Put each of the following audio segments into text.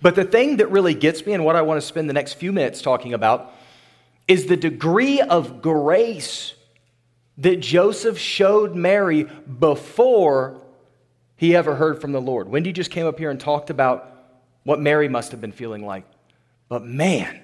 But the thing that really gets me and what I want to spend the next few minutes talking about is the degree of grace that Joseph showed Mary before he ever heard from the Lord. Wendy just came up here and talked about what Mary must have been feeling like. But man,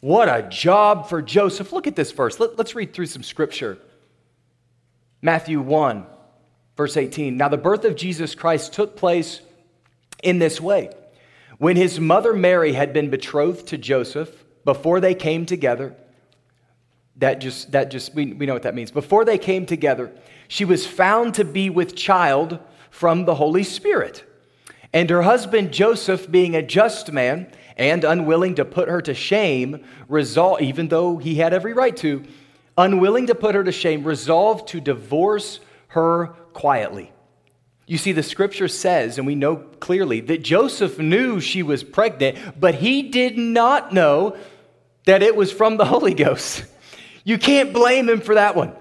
what a job for Joseph. Look at this verse. Let, us read through some scripture. Matthew 1, verse 18. Now, the birth of Jesus Christ took place in this way. When his mother Mary had been betrothed to Joseph, before they came together, that just, that just we, we know what that means. Before they came together, she was found to be with child from the Holy Spirit. And her husband Joseph, being a just man and unwilling to put her to shame, resolved, even though he had every right to, unwilling to put her to shame, resolved to divorce her quietly. You see, the scripture says, and we know clearly, that Joseph knew she was pregnant, but he did not know that it was from the Holy Ghost. You can't blame him for that one.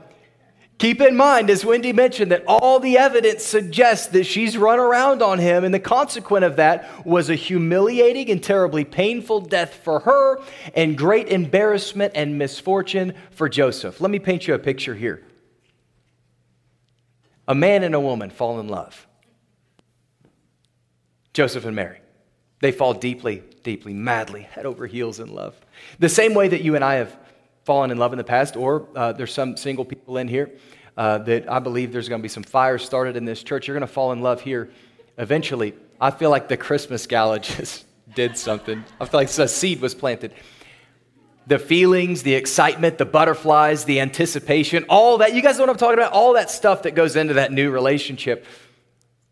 Keep in mind, as Wendy mentioned, that all the evidence suggests that she's run around on him, and the consequence of that was a humiliating and terribly painful death for her, and great embarrassment and misfortune for Joseph. Let me paint you a picture here. A man and a woman fall in love. Joseph and Mary. They fall deeply, deeply, madly, head over heels in love. The same way that you and I have fallen in love in the past, or uh, there's some single people in here uh, that I believe there's going to be some fire started in this church. You're going to fall in love here eventually. I feel like the Christmas gala just did something. I feel like a seed was planted. The feelings, the excitement, the butterflies, the anticipation, all that. You guys know what I'm talking about? All that stuff that goes into that new relationship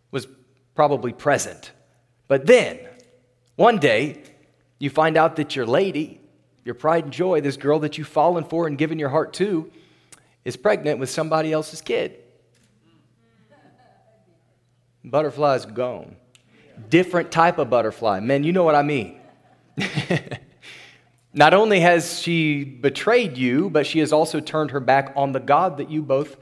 was probably present. But then, one day, you find out that your lady your pride and joy, this girl that you've fallen for and given your heart to, is pregnant with somebody else's kid. Butterfly's gone. Different type of butterfly. Men, you know what I mean. Not only has she betrayed you, but she has also turned her back on the God that you both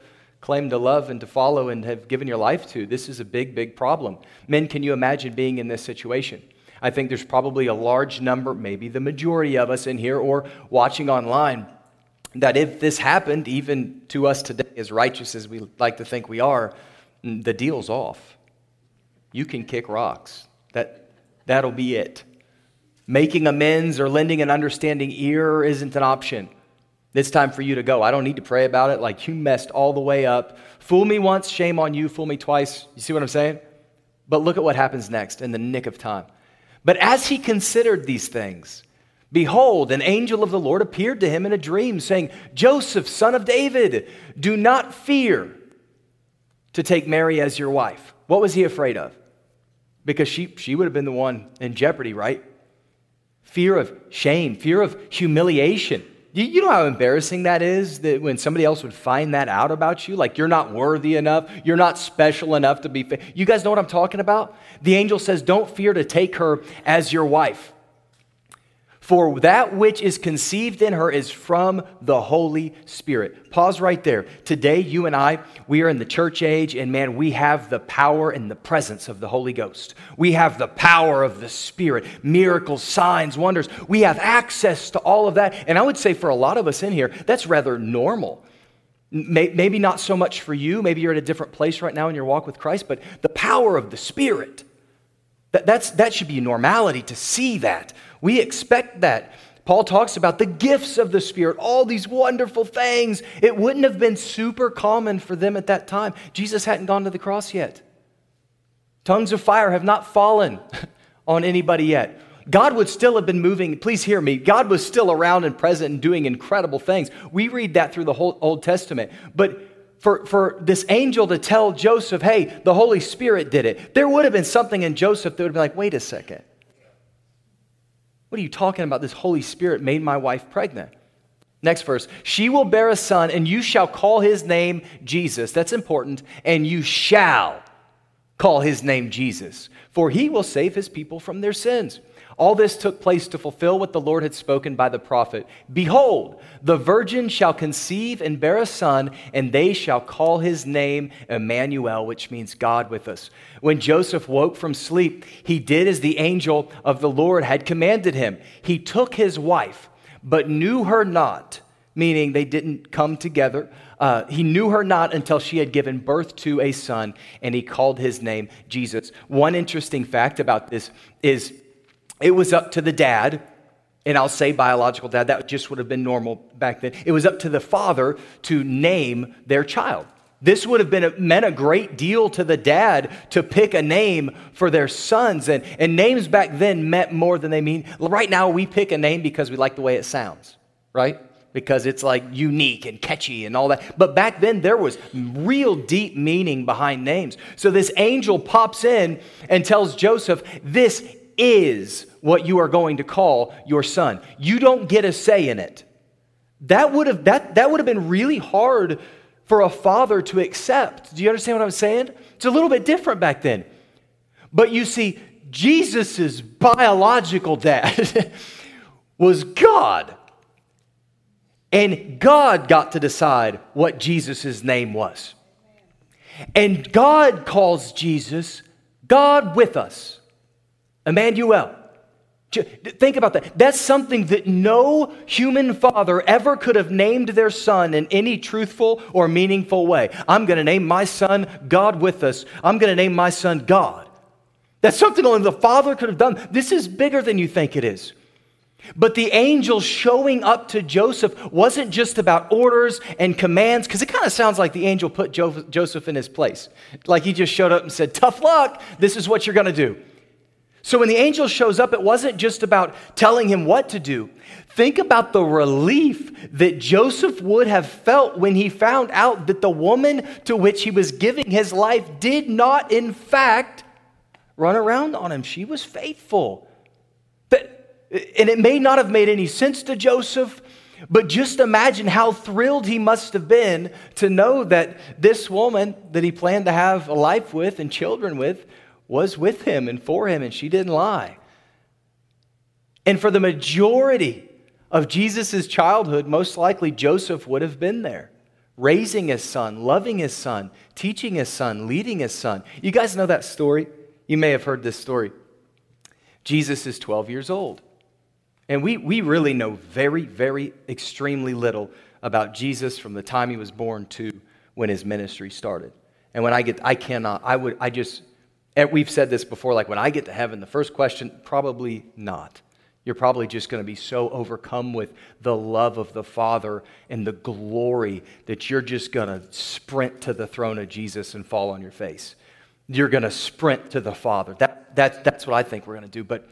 claim to love and to follow and have given your life to. This is a big, big problem. Men, can you imagine being in this situation? I think there's probably a large number, maybe the majority of us in here or watching online, that if this happened, even to us today, as righteous as we like to think we are, mm, the deal's off. You can kick rocks. That, that'll be it. Making amends or lending an understanding ear isn't an option. It's time for you to go. I don't need to pray about it. Like you messed all the way up. Fool me once, shame on you. Fool me twice. You see what I'm saying? But look at what happens next in the nick of time. But as he considered these things, behold, an angel of the Lord appeared to him in a dream, saying, Joseph, son of David, do not fear to take Mary as your wife. What was he afraid of? Because she, she would have been the one in jeopardy, right? Fear of shame, fear of humiliation. You know how embarrassing that is that when somebody else would find that out about you? Like you're not worthy enough, you're not special enough to be. Fa- you guys know what I'm talking about? The angel says, Don't fear to take her as your wife. For that which is conceived in her is from the Holy Spirit. Pause right there. Today, you and I, we are in the church age, and man, we have the power and the presence of the Holy Ghost. We have the power of the Spirit, miracles, signs, wonders. We have access to all of that. And I would say for a lot of us in here, that's rather normal. Maybe not so much for you. Maybe you're at a different place right now in your walk with Christ, but the power of the Spirit. That, that's, that should be a normality to see that. We expect that. Paul talks about the gifts of the Spirit, all these wonderful things. It wouldn't have been super common for them at that time. Jesus hadn't gone to the cross yet. Tongues of fire have not fallen on anybody yet. God would still have been moving. Please hear me. God was still around and present and doing incredible things. We read that through the whole Old Testament. But for, for this angel to tell Joseph, hey, the Holy Spirit did it, there would have been something in Joseph that would have been like, wait a second. What are you talking about? This Holy Spirit made my wife pregnant. Next verse. She will bear a son, and you shall call his name Jesus. That's important. And you shall call his name Jesus, for he will save his people from their sins. All this took place to fulfill what the Lord had spoken by the prophet. Behold, the virgin shall conceive and bear a son, and they shall call his name Emmanuel, which means God with us. When Joseph woke from sleep, he did as the angel of the Lord had commanded him. He took his wife, but knew her not, meaning they didn't come together. Uh, he knew her not until she had given birth to a son, and he called his name Jesus. One interesting fact about this is it was up to the dad, and I'll say biological dad, that just would have been normal back then. It was up to the father to name their child. This would have been meant a great deal to the dad to pick a name for their sons. And, and names back then meant more than they mean. Right now, we pick a name because we like the way it sounds, right? because it's like unique and catchy and all that. But back then, there was real deep meaning behind names. So this angel pops in and tells Joseph, This is what you are going to call your son. You don't get a say in it. That would have, that, that would have been really hard for a father to accept. Do you understand what I'm saying? It's a little bit different back then. But you see, Jesus' biological dad was God. And God got to decide what Jesus' name was. And God calls Jesus God with us, Emmanuel. Think about that. That's something that no human father ever could have named their son in any truthful or meaningful way. I'm going to name my son God with us. I'm going to name my son God. That's something only the father could have done. This is bigger than you think it is. But the angel showing up to Joseph wasn't just about orders and commands, because it kind of sounds like the angel put Joseph in his place. Like he just showed up and said, Tough luck, this is what you're going to do. So when the angel shows up, it wasn't just about telling him what to do. Think about the relief that Joseph would have felt when he found out that the woman to which he was giving his life did not, in fact, run around on him. She was faithful. And it may not have made any sense to Joseph, but just imagine how thrilled he must have been to know that this woman that he planned to have a life with and children with was with him and for him, and she didn't lie. And for the majority of Jesus' childhood, most likely Joseph would have been there, raising his son, loving his son, teaching his son, leading his son. You guys know that story? You may have heard this story. Jesus is 12 years old. And we, we really know very, very extremely little about Jesus from the time he was born to when his ministry started. And when I get, I cannot, I would, I just, Eh, we've said this before, like when I get to heaven, the first question, probably not. You're probably just going to be so overcome with the love of the Father and the glory that you're just going to sprint to the throne of Jesus and fall on your face. You're going to sprint to the Father. That, that, that's what I think we're going to do. But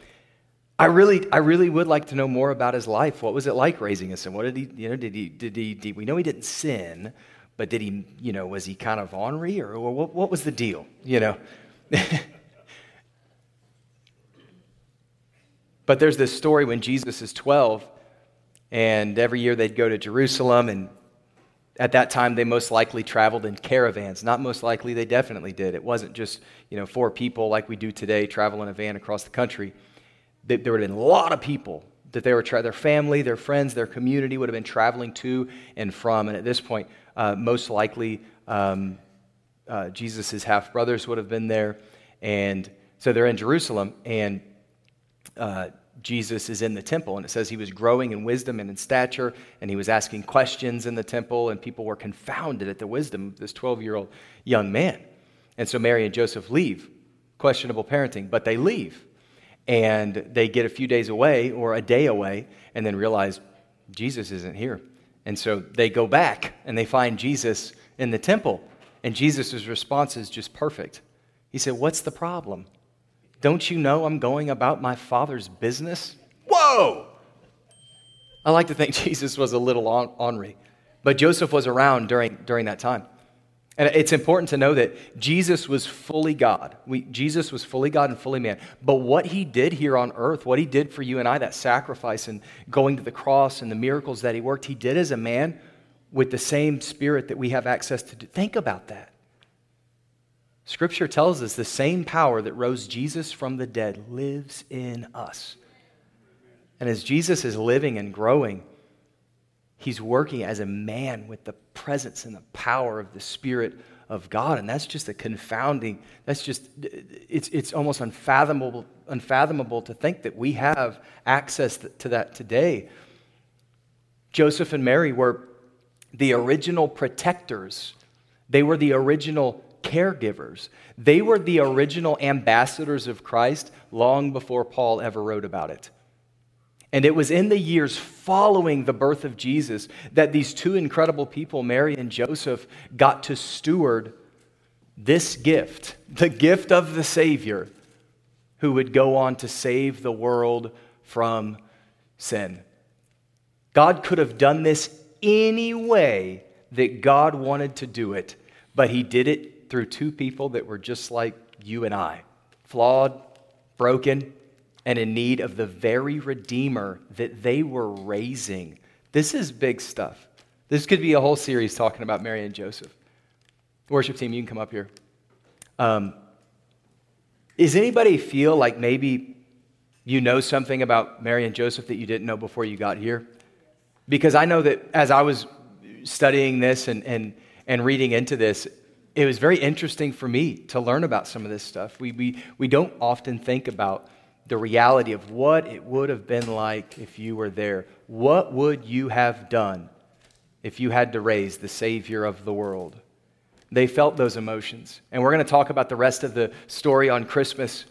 I really, I really would like to know more about his life. What was it like raising a son? What did he, you know, did he, did he, did, we know he didn't sin, but did he, you know, was he kind of ornery or, or what, what was the deal, you know? but there's this story when Jesus is 12, and every year they'd go to Jerusalem, and at that time they most likely traveled in caravans. Not most likely, they definitely did. It wasn't just, you know, four people like we do today travel in a van across the country there would have been a lot of people that they were tra- their family, their friends, their community would have been traveling to and from. And at this point, uh, most likely, um, uh, Jesus' half brothers would have been there. And so they're in Jerusalem, and uh, Jesus is in the temple. And it says he was growing in wisdom and in stature, and he was asking questions in the temple, and people were confounded at the wisdom of this 12 year old young man. And so Mary and Joseph leave. Questionable parenting, but they leave and they get a few days away or a day away and then realize Jesus isn't here. And so they go back and they find Jesus in the temple. And Jesus' response is just perfect. He said, What's the problem? Don't you know I'm going about my father's business? Whoa! I like to think Jesus was a little ornery, but Joseph was around during, during that time. And it's important to know that Jesus was fully God. We, Jesus was fully God and fully man. But what he did here on earth, what he did for you and I, that sacrifice and going to the cross and the miracles that he worked, he did as a man with the same spirit that we have access to do. Think about that. Scripture tells us the same power that rose Jesus from the dead lives in us. And as Jesus is living and growing, he's working as a man with the presence and the power of the Spirit of God. And that's just a confounding, that's just, it's, it's almost unfathomable, unfathomable to think that we have access to that today. Joseph and Mary were the original protectors, they were the original caregivers. They were the original ambassadors of Christ long before Paul ever wrote about it. And it was in the years following the birth of Jesus that these two incredible people, Mary and Joseph, got to steward this gift, the gift of the Savior, who would go on to save the world from sin. God could have done this any way that God wanted to do it, but He did it through two people that were just like you and I flawed, broken, and in need of the very Redeemer that they were raising. This is big stuff. This could be a whole series talking about Mary and Joseph. Worship team, you can come up here. Um, does anybody feel like maybe you know something about Mary and Joseph that you didn't know before you got here? Because I know that as I was studying this and, and, and reading into this, it was very interesting for me to learn about some of this stuff. We, we, we don't often think about the reality of what it would have been like if you were there. What would you have done if you had to raise the Savior of the world? They felt those emotions. And we're going to talk about the rest of the story on Christmas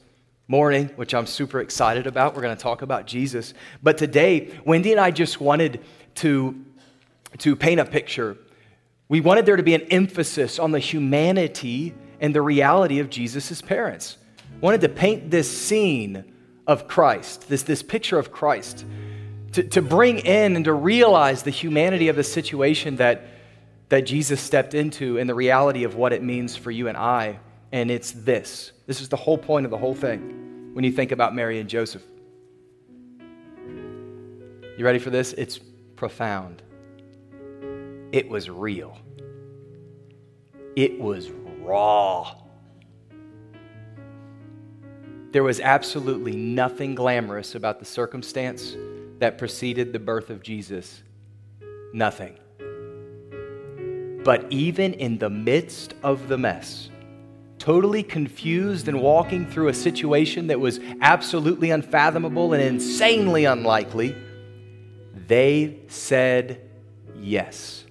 morning, which I'm super excited about. We're going to talk about Jesus. But today, Wendy and I just wanted to, to paint a picture. We wanted there to be an emphasis on the humanity and the reality of Jesus' parents. Wanted to paint this scene of Christ, this, this picture of Christ, to, to bring in and to realize the humanity of the situation that, that Jesus stepped into and the reality of what it means for you and I. And it's this. This is the whole point of the whole thing when you think about Mary and Joseph. You ready for this? It's profound. It was real. It was raw. There was absolutely nothing glamorous about the circumstance that preceded the birth of Jesus. Nothing. But even in the midst of the mess, totally confused and walking through a situation that was absolutely unfathomable and insanely unlikely, they said yes.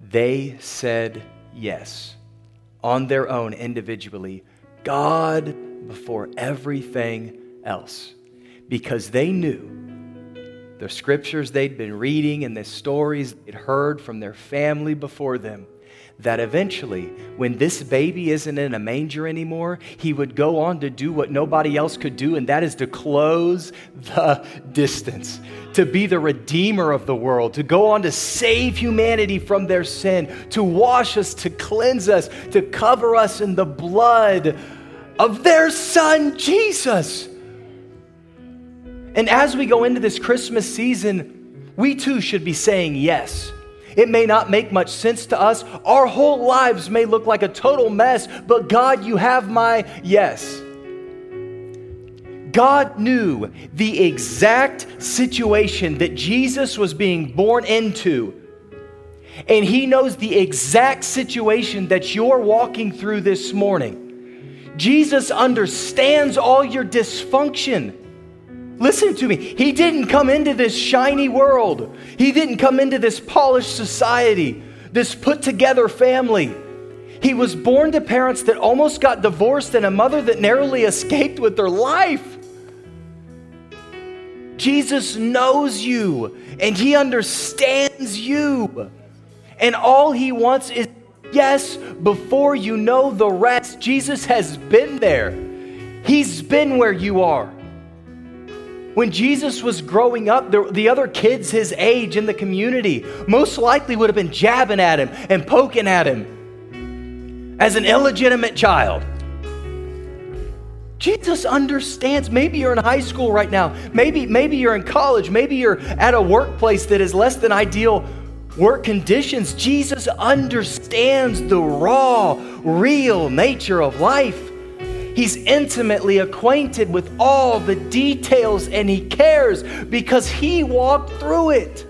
They said yes on their own individually God before everything else because they knew the scriptures they'd been reading and the stories they'd heard from their family before them that eventually, when this baby isn't in a manger anymore, he would go on to do what nobody else could do, and that is to close the distance, to be the redeemer of the world, to go on to save humanity from their sin, to wash us, to cleanse us, to cover us in the blood of their son, Jesus. And as we go into this Christmas season, we too should be saying yes it may not make much sense to us. Our whole lives may look like a total mess, but God, you have my yes. God knew the exact situation that Jesus was being born into. And He knows the exact situation that you're walking through this morning. Jesus understands all your dysfunction. Listen to me. He didn't come into this shiny world, he didn't come into this polished society, this put together family. He was born to parents that almost got divorced and a mother that narrowly escaped with their life. Jesus knows you and he understands you. And all he wants is yes before you know the rest. Jesus has been there, he's been where you are. When Jesus was growing up, the, the, other kids his age in the community most likely would have been jabbing at him and poking at him as an illegitimate child. Jesus understands. Maybe you're in high school right now. Maybe, maybe you're in college. Maybe you're at a workplace that is less than ideal work conditions. Jesus understands the raw, real nature of life. He's intimately acquainted with all the details and he cares because he walked through it.